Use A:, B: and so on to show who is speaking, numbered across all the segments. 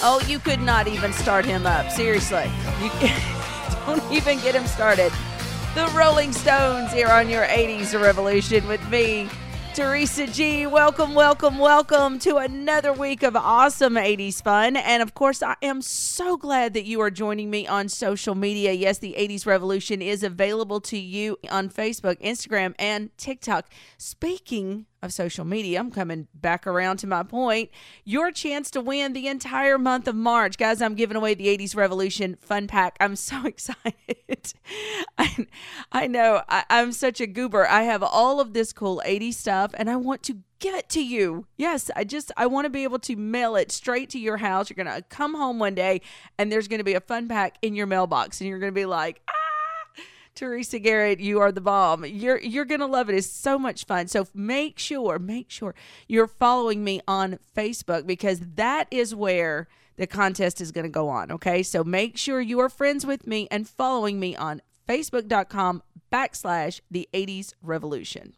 A: Oh, you could not even start him up. Seriously. You don't even get him started. The Rolling Stones here on your 80s Revolution with me, Teresa G. Welcome, welcome, welcome to another week of awesome 80s fun. And of course, I am so glad that you are joining me on social media. Yes, the 80s Revolution is available to you on Facebook, Instagram, and TikTok. Speaking of social media, I'm coming back around to my point. Your chance to win the entire month of March. Guys, I'm giving away the 80s Revolution Fun Pack. I'm so excited. I, I know I, I'm such a goober. I have all of this cool 80s stuff and I want to give it to you. Yes, I just I want to be able to mail it straight to your house. You're going to come home one day and there's going to be a fun pack in your mailbox and you're going to be like, "Ah, Teresa Garrett, you are the bomb. You're you're gonna love it. It's so much fun. So make sure, make sure you're following me on Facebook because that is where the contest is gonna go on. Okay. So make sure you are friends with me and following me on Facebook.com backslash the 80s revolution.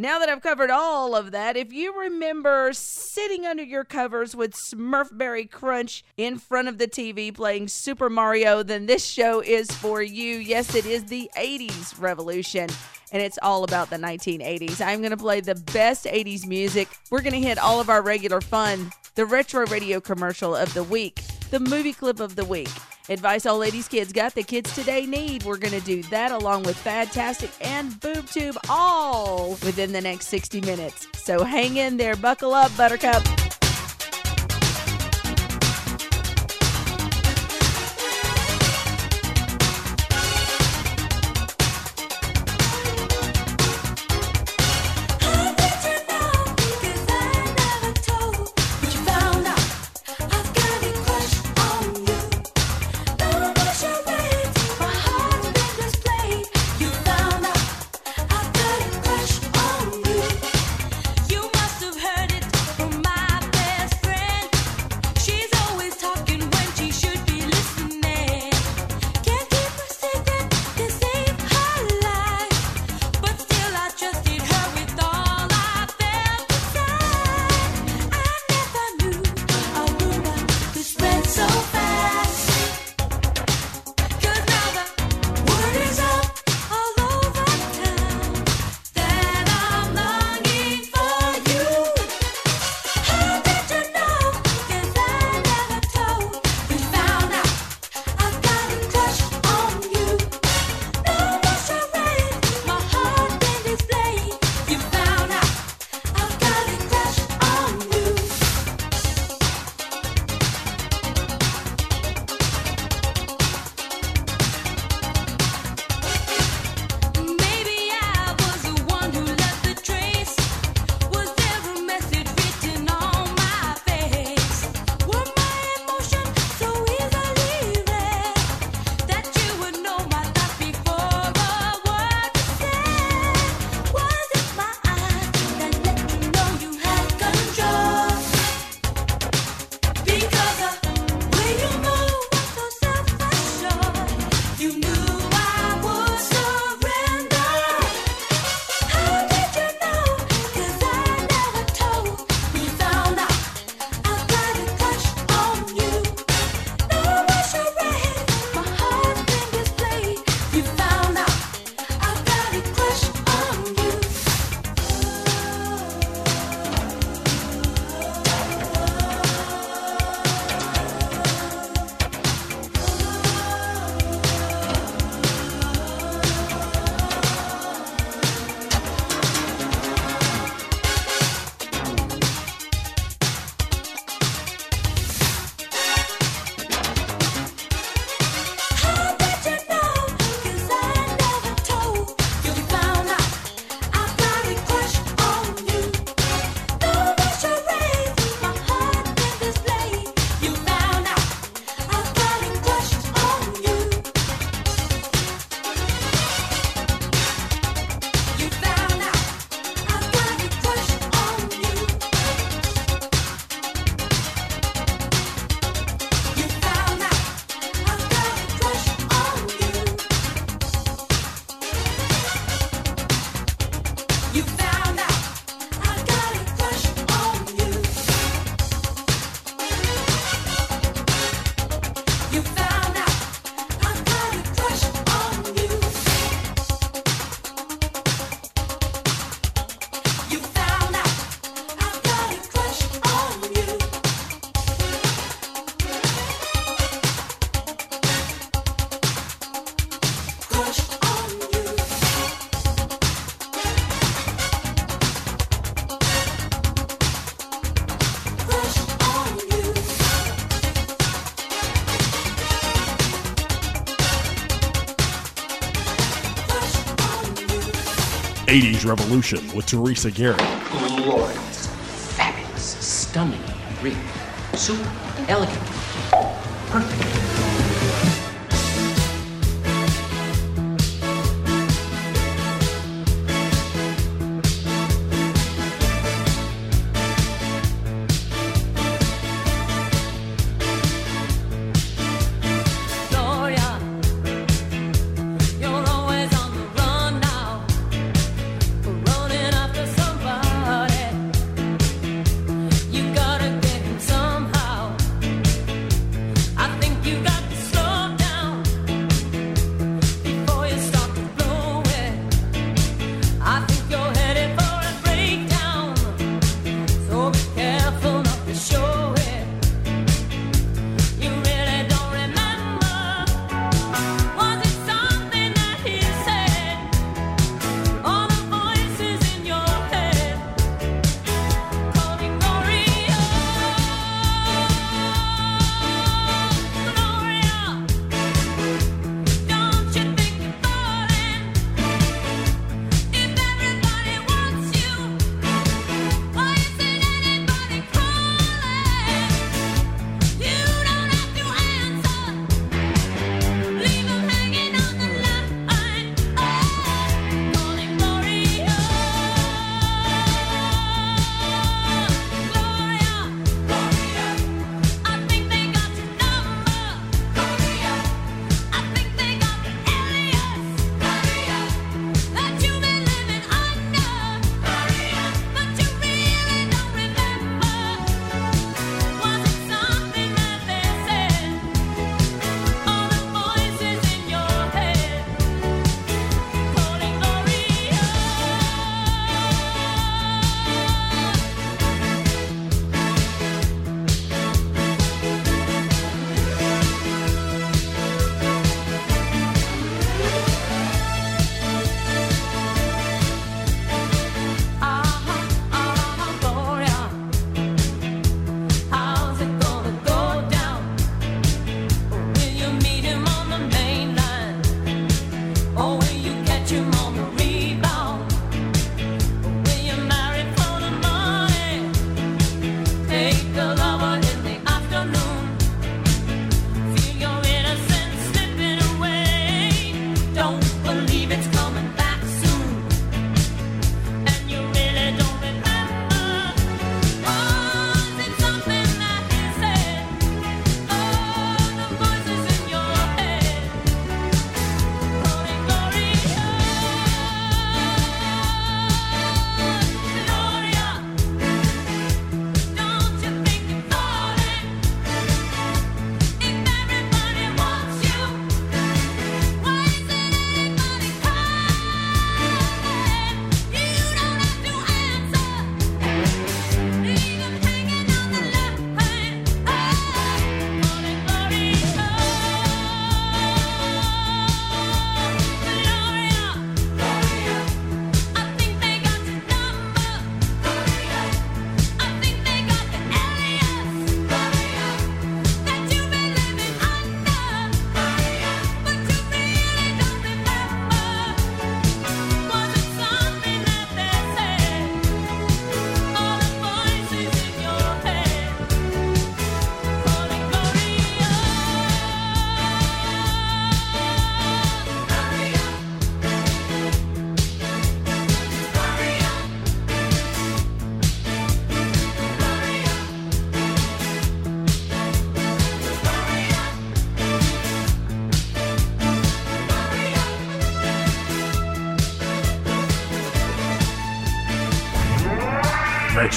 A: Now that I've covered all of that, if you remember sitting under your covers with Smurfberry Crunch in front of the TV playing Super Mario, then this show is for you. Yes, it is the 80s revolution, and it's all about the 1980s. I'm going to play the best 80s music. We're going to hit all of our regular fun
B: the retro radio commercial of the week, the movie clip of the week. Advice all ladies kids got the kids today need. We're going to do that along with Fantastic and BoobTube all within the next 60 minutes. So hang in there, buckle up, Buttercup.
C: 80s Revolution with Teresa Garrett.
D: Glorious, fabulous, stunning, Greek, super elegant, perfect.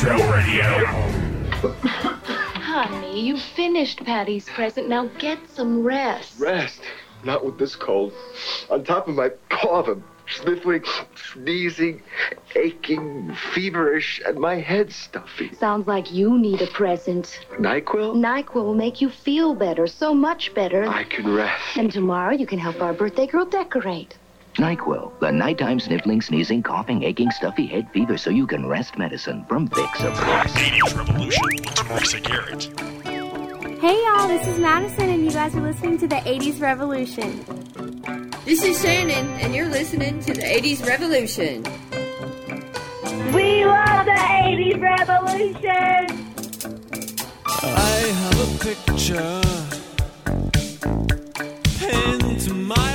C: Retro Radio.
E: Honey, you finished Patty's present. Now get some rest.
F: Rest? Not with this cold. On top of my cough, I'm sniffling, sneezing, aching, feverish, and my head stuffy.
E: Sounds like you need a present.
F: NyQuil?
E: NyQuil will make you feel better, so much better.
F: I can rest.
E: And tomorrow you can help our birthday girl decorate.
G: NyQuil, the nighttime sniffling, sneezing, coughing, aching, stuffy head fever so you can rest medicine from Vicks, of course.
C: 80s Revolution with Teresa Garrett.
H: Hey y'all, this is Madison, and you guys are listening to the 80s Revolution.
I: This is Shannon, and you're listening to the 80s Revolution.
J: We love the 80s Revolution!
K: I have a picture pinned to my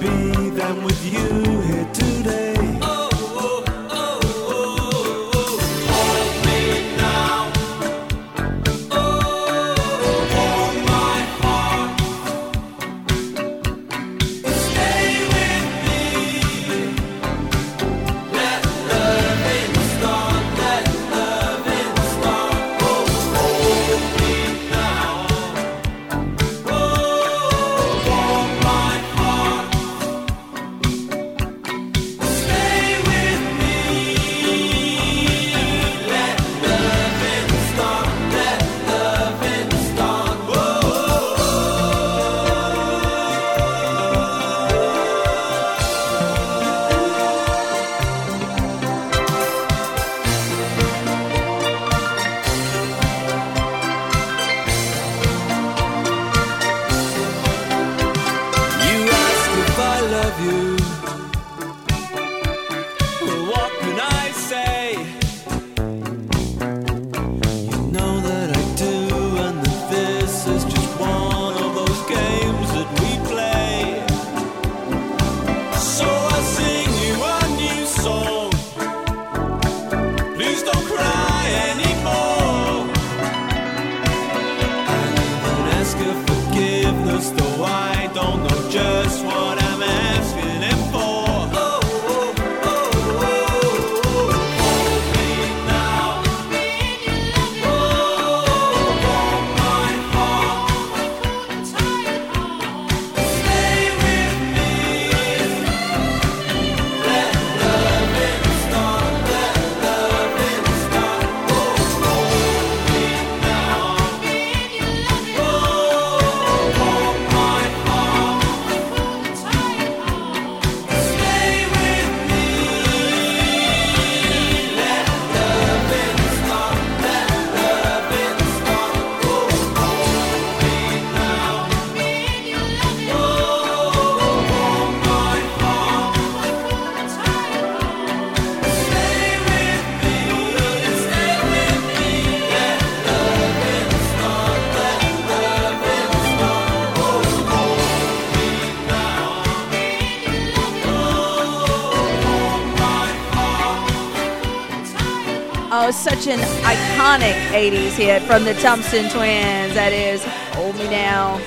K: be them with you.
A: such an iconic 80s hit from the Thompson Twins. That is Hold Me Now.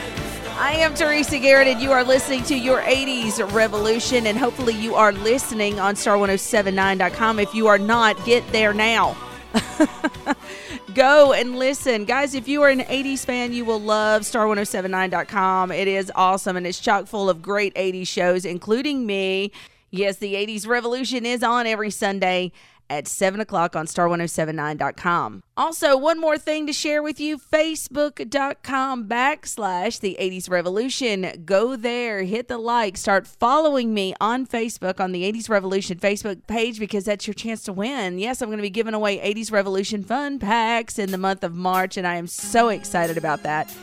L: I am Teresa Garrett, and you are listening to your 80s revolution. And hopefully, you are listening on star1079.com. If you are not, get there now. Go and listen. Guys, if you are an 80s fan, you will love star1079.com. It is awesome, and it's chock full of great 80s shows, including me. Yes, the 80s revolution is on every Sunday at 7 o'clock on star1079.com. Also, one more thing to share with you facebook.com backslash the 80s Revolution. Go there, hit the like, start following me on Facebook on the 80s Revolution Facebook page because that's your chance to win. Yes, I'm going to be giving away 80s Revolution fun packs in the month of March, and I am so excited about that.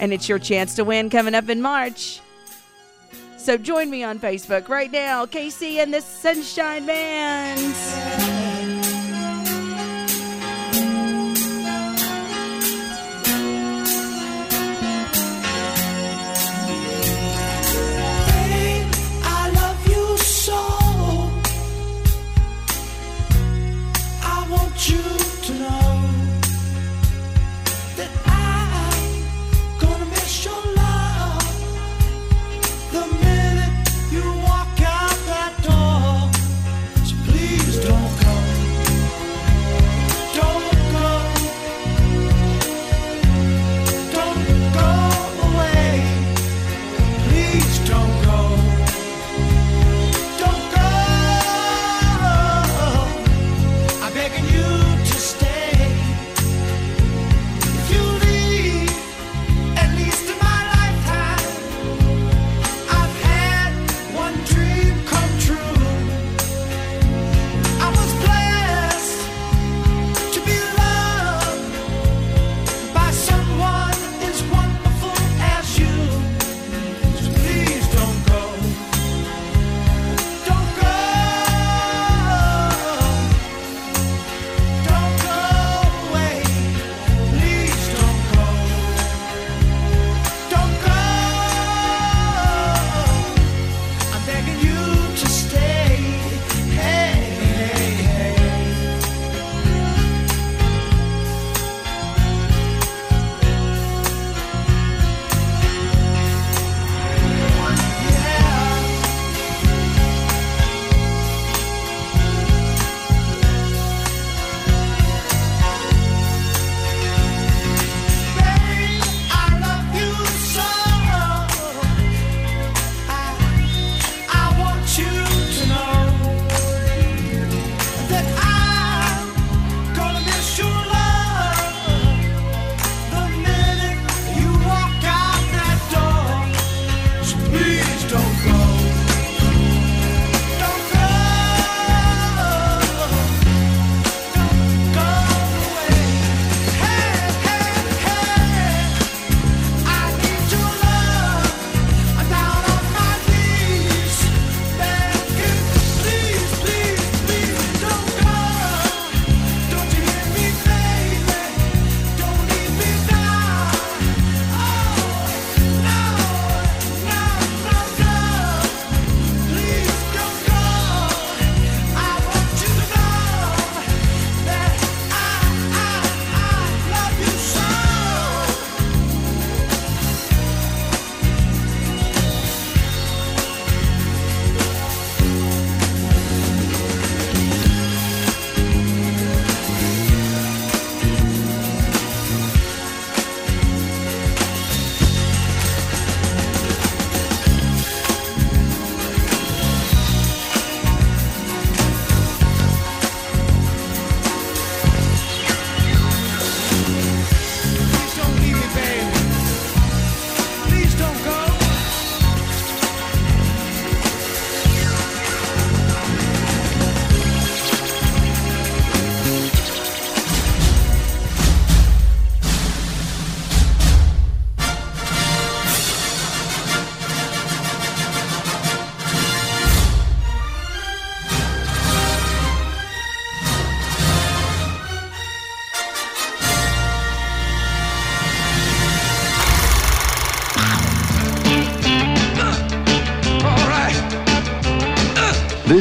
L: And it's your chance to win coming up in March. So join me on Facebook right now, KC and the Sunshine Bands.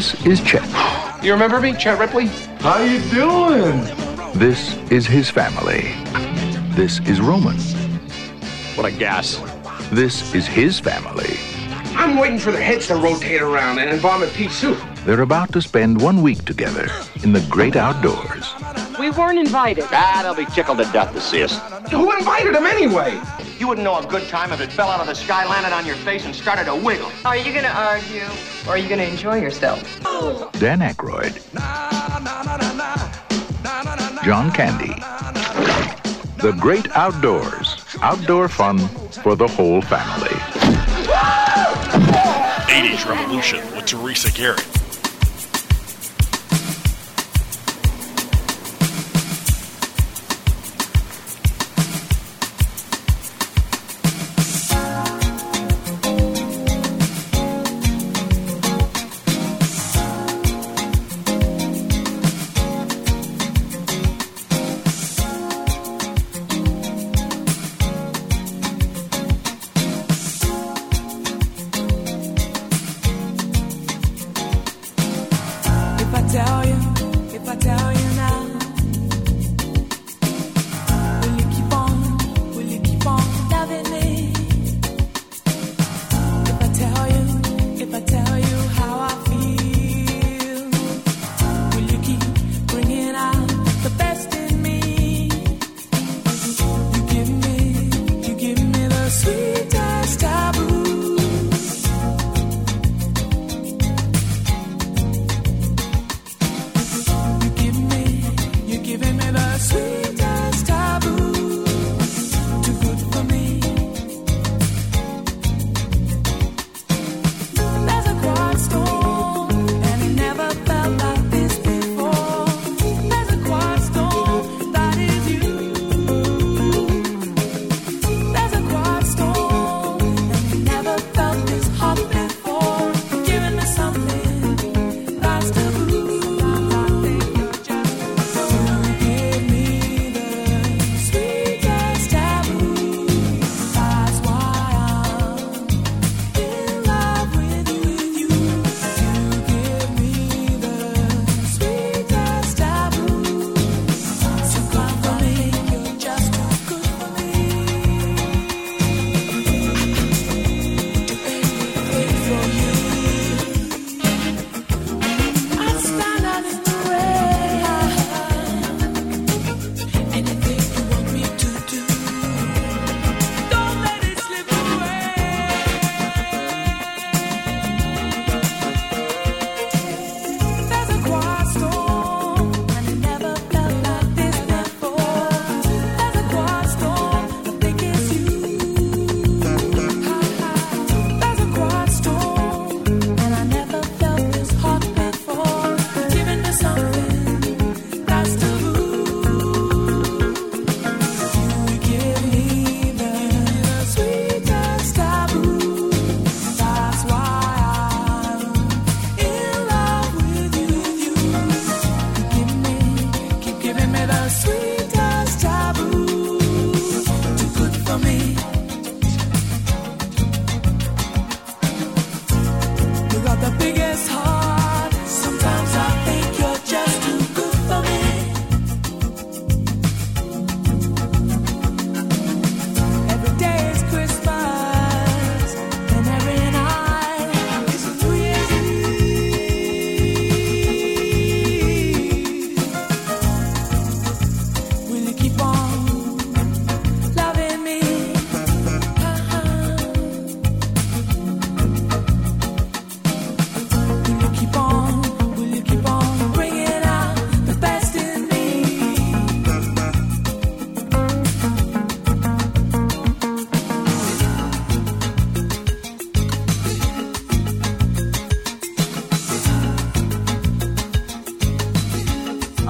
M: This is Chet.
N: You remember me, Chet Ripley?
M: How you doing? This is his family. This is Roman.
N: What a gas.
M: This is his family.
N: I'm waiting for the heads to rotate around and vomit a pea soup.
M: They're about to spend one week together in the great outdoors.
O: We weren't invited.
P: Ah, they'll be tickled to death to see us.
N: Who invited them anyway?
P: You wouldn't know a good time if it fell out of the sky, landed on your face, and started to wiggle.
O: Are you going to argue or are you going to enjoy yourself?
M: Dan Aykroyd. John Candy. The Great Outdoors. Outdoor fun for the whole family.
Q: 80s Revolution with Teresa Garrett.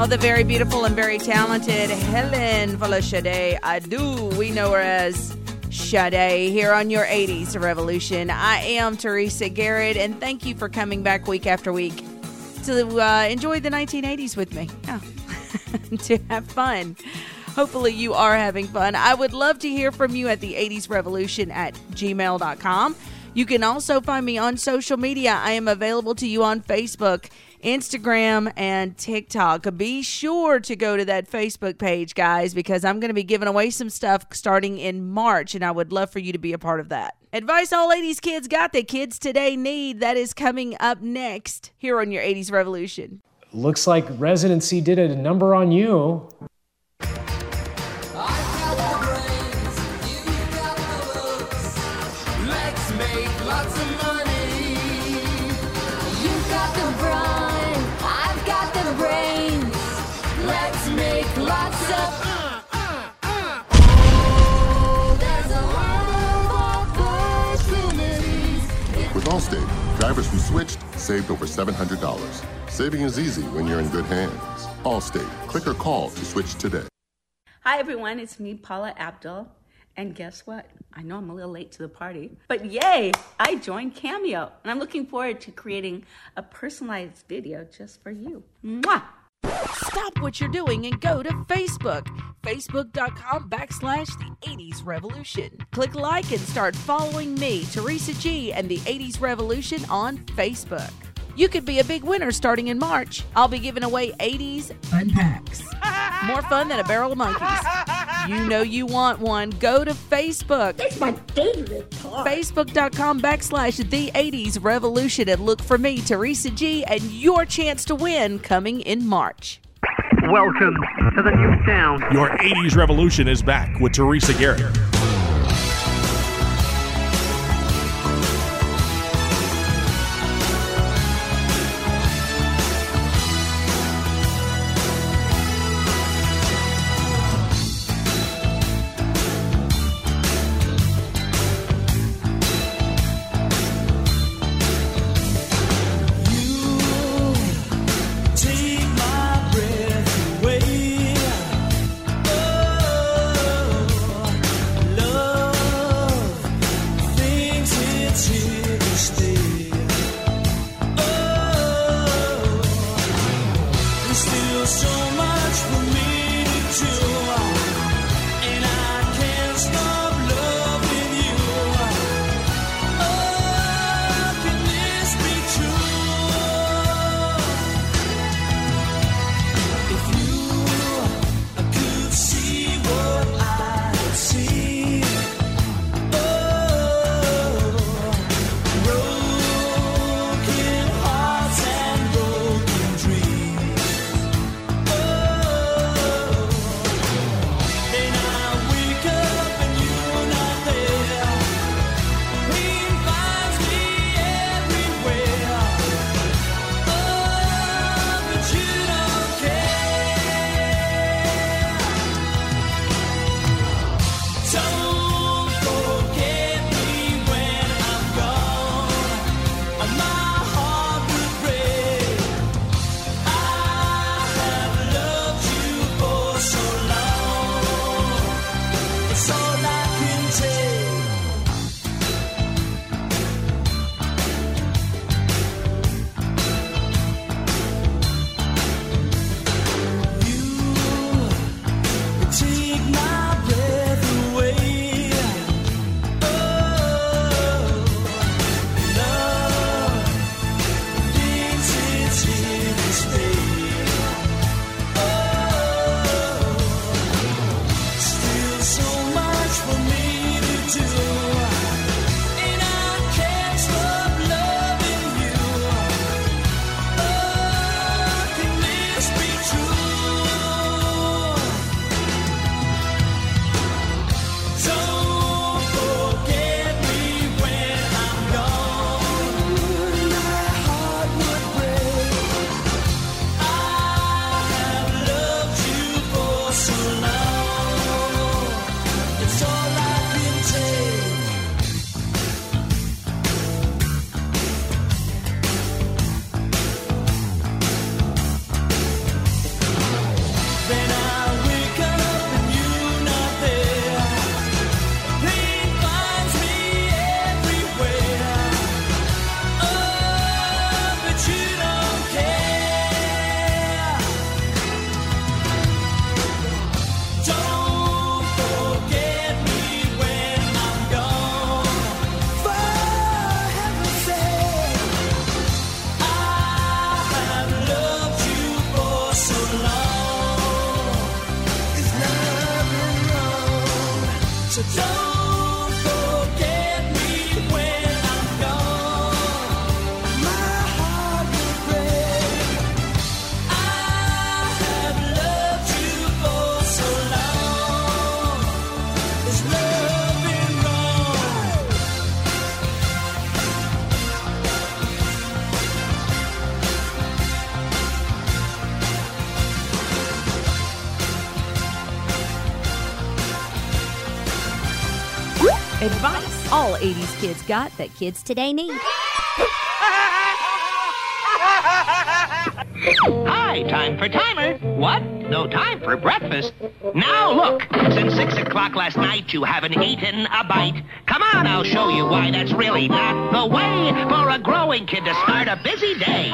A: Oh, the very beautiful and very talented Helen. I do. We know her as Sade here on your 80s Revolution. I am Teresa Garrett, and thank you for coming back week after week to uh, enjoy the 1980s with me. Yeah. to have fun. Hopefully, you are having fun. I would love to hear from you at the 80s Revolution at gmail.com. You can also find me on social media. I am available to you on Facebook, Instagram, and TikTok. Be sure to go to that Facebook page, guys, because I'm going to be giving away some stuff starting in March, and I would love for you to be a part of that. Advice all 80s kids got that kids today need. That is coming up next here on your 80s Revolution.
B: Looks like residency did a number on you.
R: Allstate, drivers who switched saved over $700. Saving is easy when you're in good hands. Allstate, click or call to switch today.
S: Hi, everyone. It's me, Paula Abdul. And guess what? I know I'm a little late to the party, but yay! I joined Cameo, and I'm looking forward to creating a personalized video just for you. Mwah!
A: Stop what you're doing and go to Facebook. Facebook.com backslash the 80s Revolution. Click like and start following me, Teresa G, and the 80s Revolution on Facebook. You could be a big winner starting in March. I'll be giving away 80s unpacks. More fun than a barrel of monkeys. You know you want one. Go to Facebook. It's my favorite part. Facebook.com backslash the 80s Revolution and look for me, Teresa G, and your chance to win coming in March.
T: Welcome to the new sound.
Q: Your 80s revolution is back with Teresa Garrett.
A: 80s kids got that kids today need.
P: Hi, time for timer. What? No time for breakfast? Now look, since six o'clock last night you haven't eaten a bite. Come on, I'll show you why that's really not the way for a growing kid to start a busy day.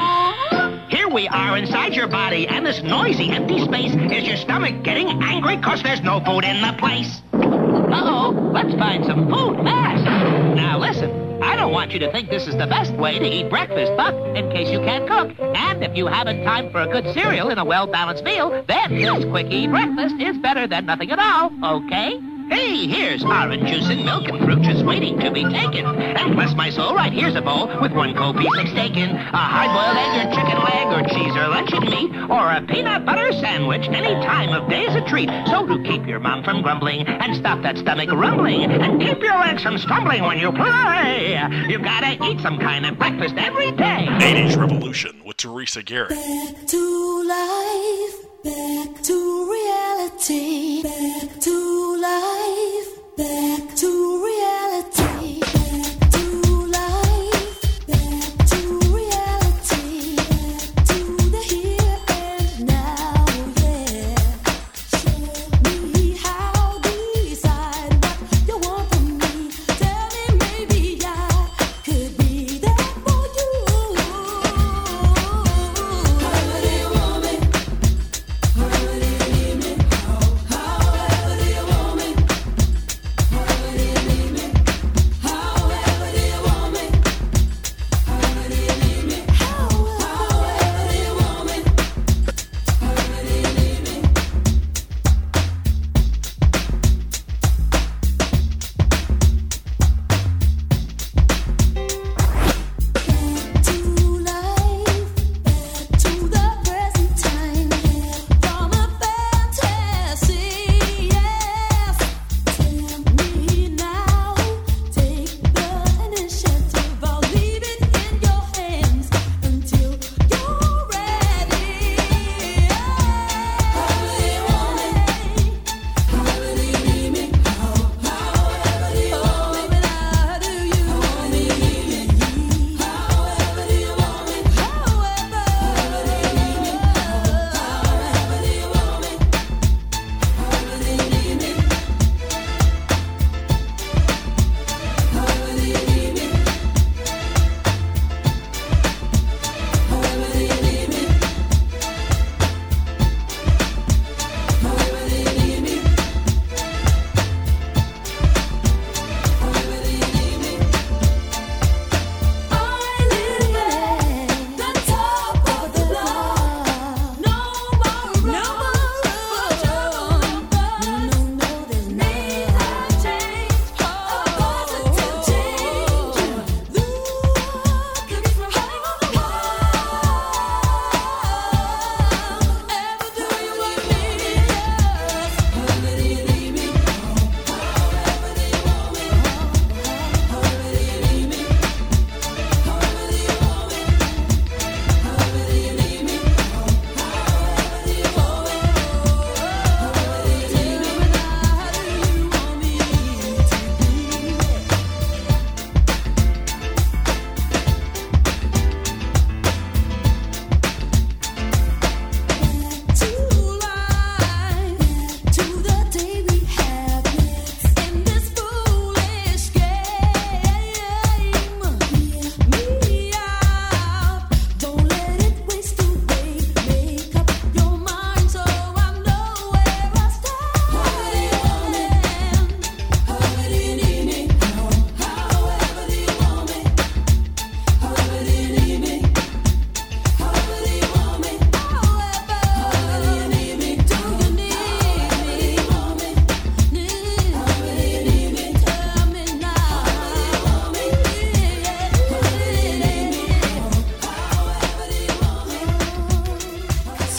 P: Here we are inside your body, and this noisy empty space is your stomach getting angry cause there's no food in the place. Uh-oh, let's find some food fast. Now listen, I don't want you to think this is the best way to eat breakfast, but in case you can't cook, and if you haven't time for a good cereal and a well-balanced meal, then this quickie breakfast is better than nothing at all, okay? Hey, here's orange juice and milk and fruit just waiting to be taken. And bless my soul, right here's a bowl with one cold piece of steak in, a hard-boiled egg or chicken leg or cheese or luncheon meat, or a peanut butter sandwich. Any time of day is a treat. So to keep your mom from grumbling and stop that stomach rumbling and keep your legs from stumbling when you play, you gotta eat some kind of breakfast every day.
C: 80s Revolution with Teresa Garrett.
B: Back to life, back to reality, back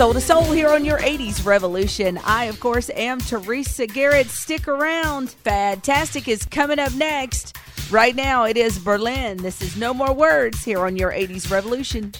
A: Soul to Soul here on your 80s Revolution. I, of course, am Teresa Garrett. Stick around. Fantastic is coming up next. Right now, it is Berlin. This is No More Words here on your 80s Revolution.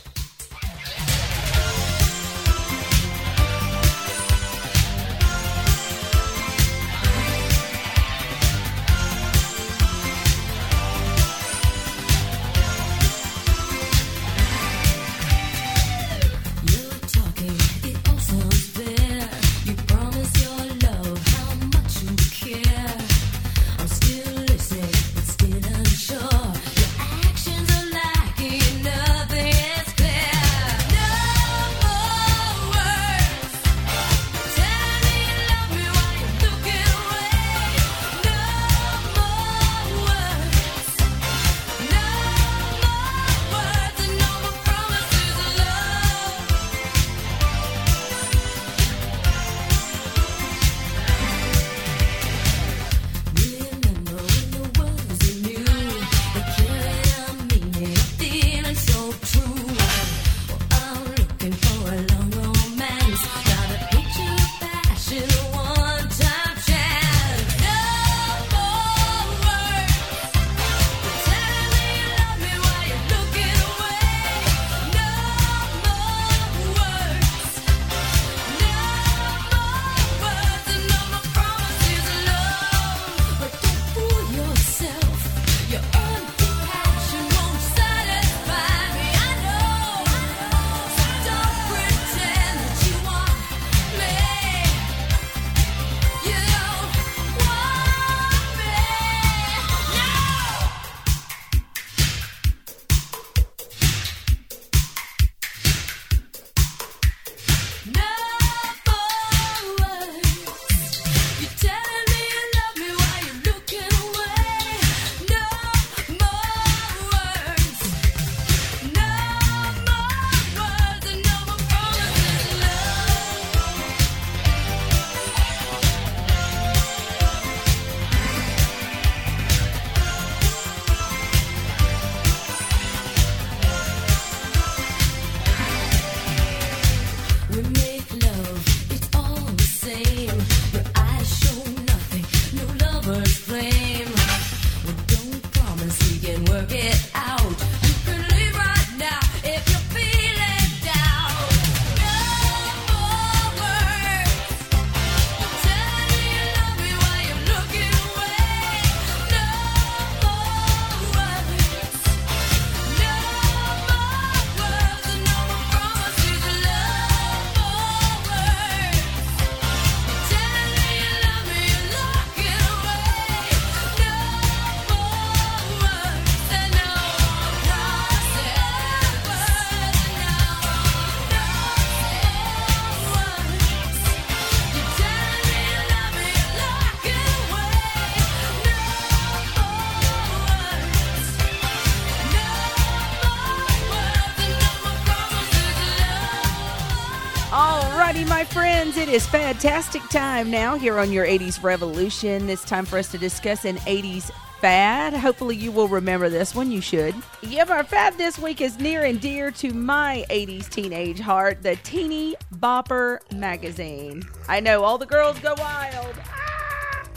A: It is fantastic time now here on your 80s Revolution. It's time for us to discuss an 80s fad. Hopefully, you will remember this one. You should. Yep, our fad this week is near and dear to my 80s teenage heart the Teeny Bopper magazine. I know all the girls go wild. Ah!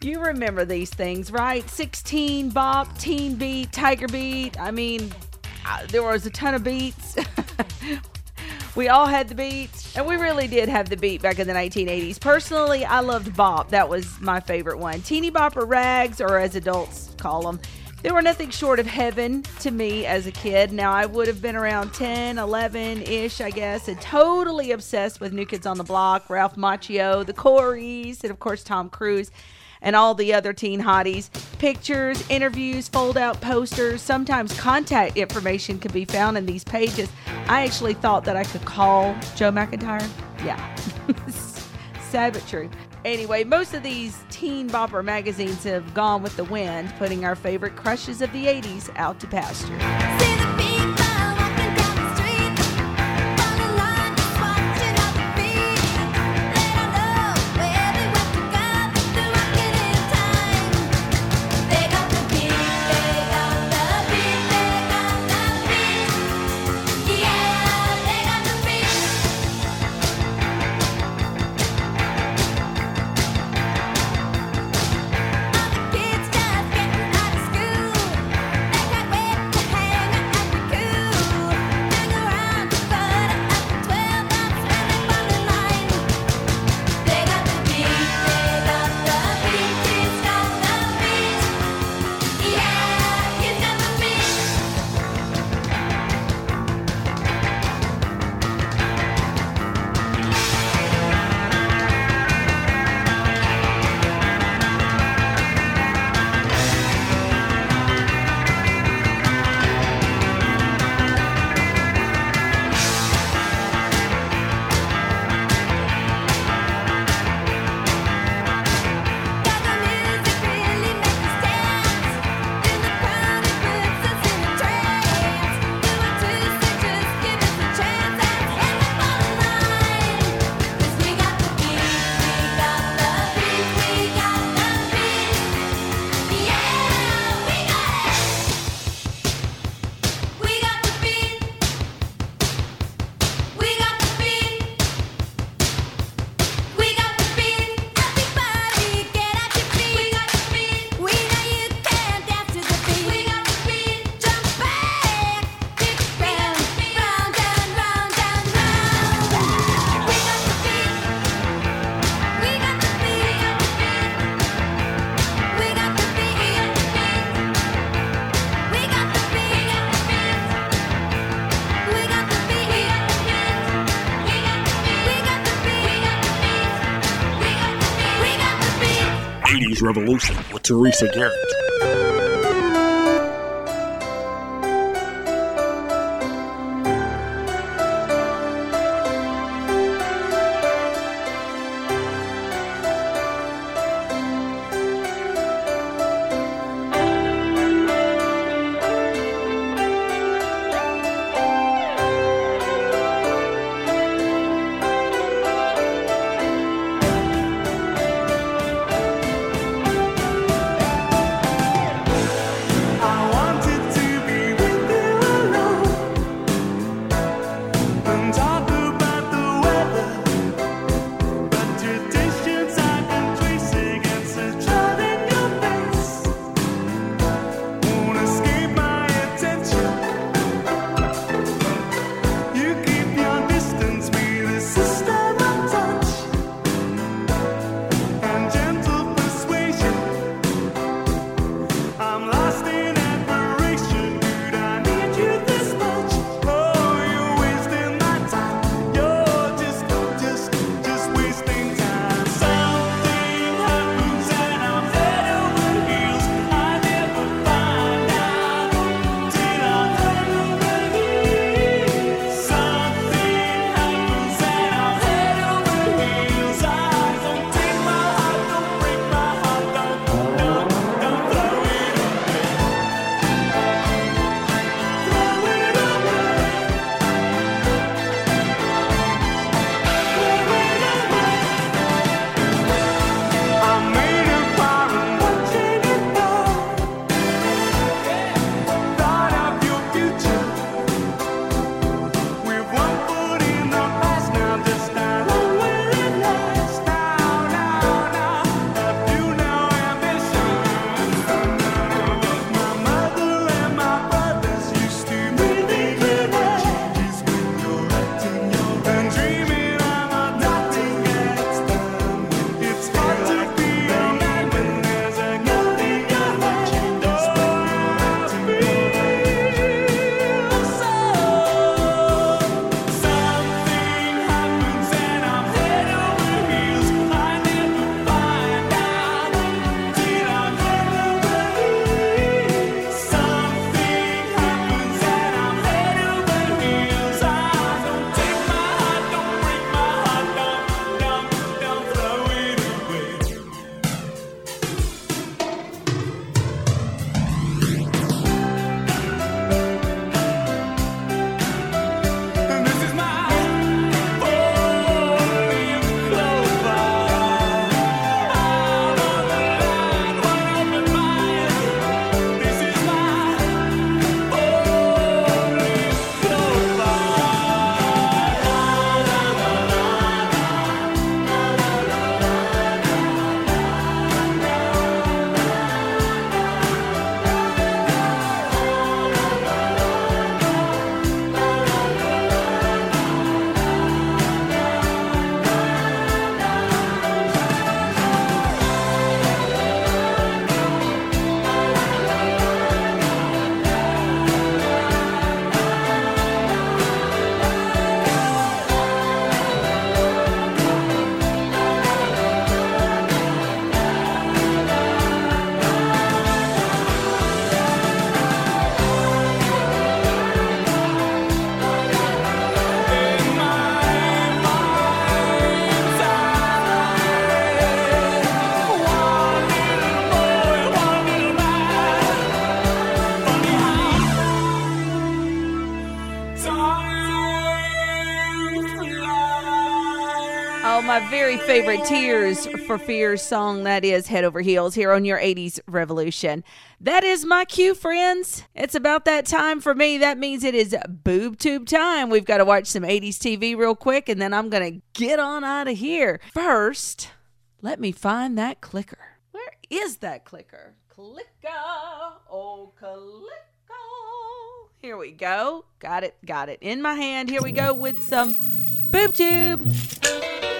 A: You remember these things, right? 16 Bop, Teen Beat, Tiger Beat. I mean, there was a ton of beats. we all had the beats, and we really did have the beat back in the 1980s. Personally, I loved Bop. That was my favorite one. Teeny Bopper rags, or as adults call them, they were nothing short of heaven to me as a kid. Now, I would have been around 10, 11 ish, I guess, and totally obsessed with New Kids on the Block, Ralph Macchio, the Coreys, and of course, Tom Cruise and all the other teen hotties. Pictures, interviews, fold out posters, sometimes contact information can be found in these pages. I actually thought that I could call Joe McIntyre. Yeah. Sad but true. Anyway, most of these teen bopper magazines have gone with the wind, putting our favorite crushes of the 80s out to pasture.
K: Revolution with Teresa Garrett.
A: Favorite Tears for Fears song that is Head Over Heels here on your 80s Revolution. That is my cue, friends. It's about that time for me. That means it is boob tube time. We've got to watch some 80s TV real quick and then I'm going to get on out of here. First, let me find that clicker. Where is that clicker? Clicker. Oh, clicker. Here we go. Got it. Got it in my hand. Here we go with some boob tube.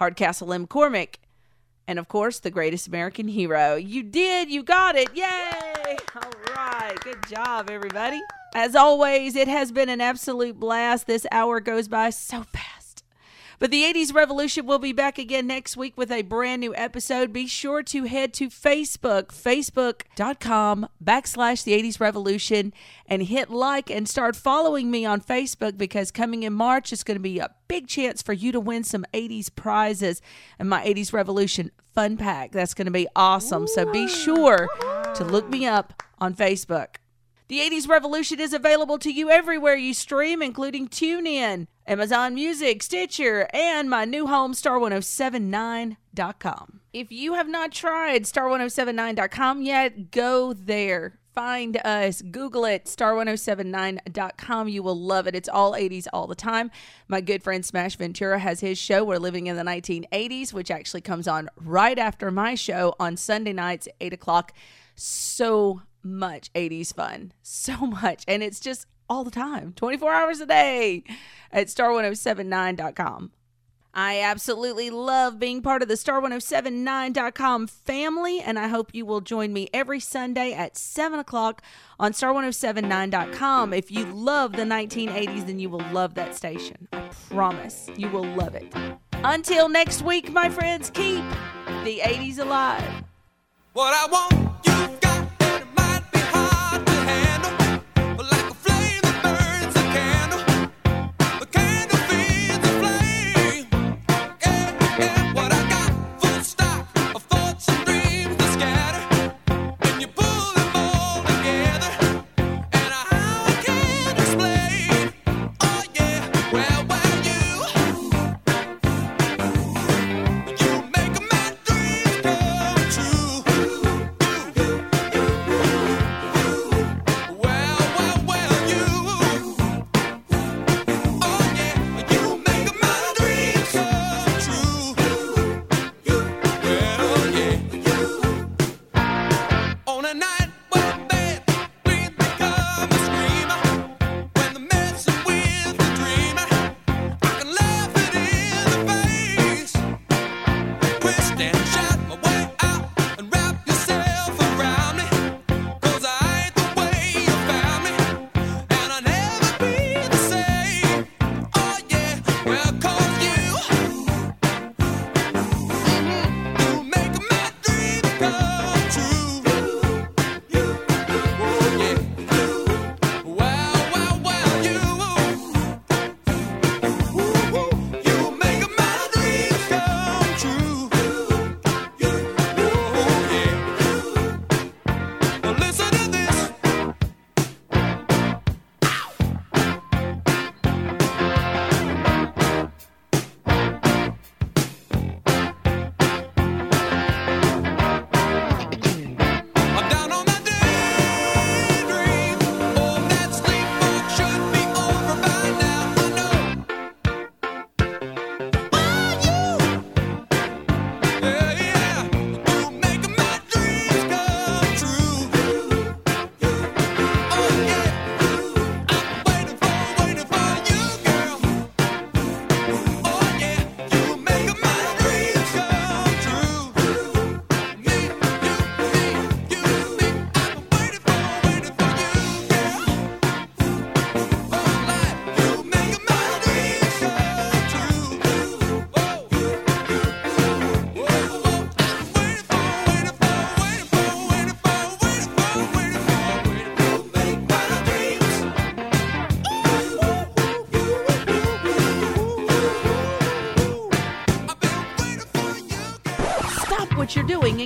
A: Hardcastle McCormick, and of course, The Greatest American Hero. You did, you got it. Yay! All right, good job, everybody. As always, it has been an absolute blast. This hour goes by so fast. But the 80s Revolution will be back again next week with a brand new episode. Be sure to head to Facebook, facebook.com backslash the 80s Revolution, and hit like and start following me on Facebook because coming in March is going to be a big chance for you to win some 80s prizes and my 80s Revolution fun pack. That's going to be awesome. So be sure to look me up on Facebook. The 80s Revolution is available to you everywhere you stream, including TuneIn, Amazon Music, Stitcher, and my new home, star1079.com. If you have not tried star1079.com yet, go there. Find us, Google it, star1079.com. You will love it. It's all 80s all the time. My good friend Smash Ventura has his show, We're Living in the 1980s, which actually comes on right after my show on Sunday nights at 8 o'clock. So much 80s fun. So much. And it's just all the time, 24 hours a day at star1079.com. I absolutely love being part of the star1079.com family, and I hope you will join me every Sunday at 7 o'clock on star1079.com. If you love the 1980s, then you will love that station. I promise you will love it. Until next week, my friends, keep the 80s alive.
L: What I want, you got,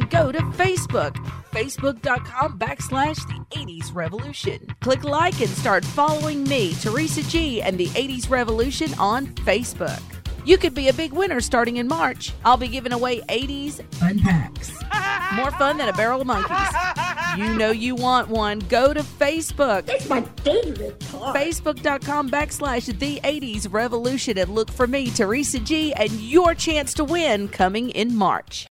A: go to Facebook. Facebook.com backslash the 80s Revolution. Click like and start following me, Teresa G, and the 80s Revolution on Facebook. You could be a big winner starting in March. I'll be giving away 80s fun packs. More fun than a barrel of monkeys. You know you want one. Go to Facebook. That's my favorite part. Facebook.com backslash the 80s Revolution and look for me, Teresa G, and your chance to win coming in March.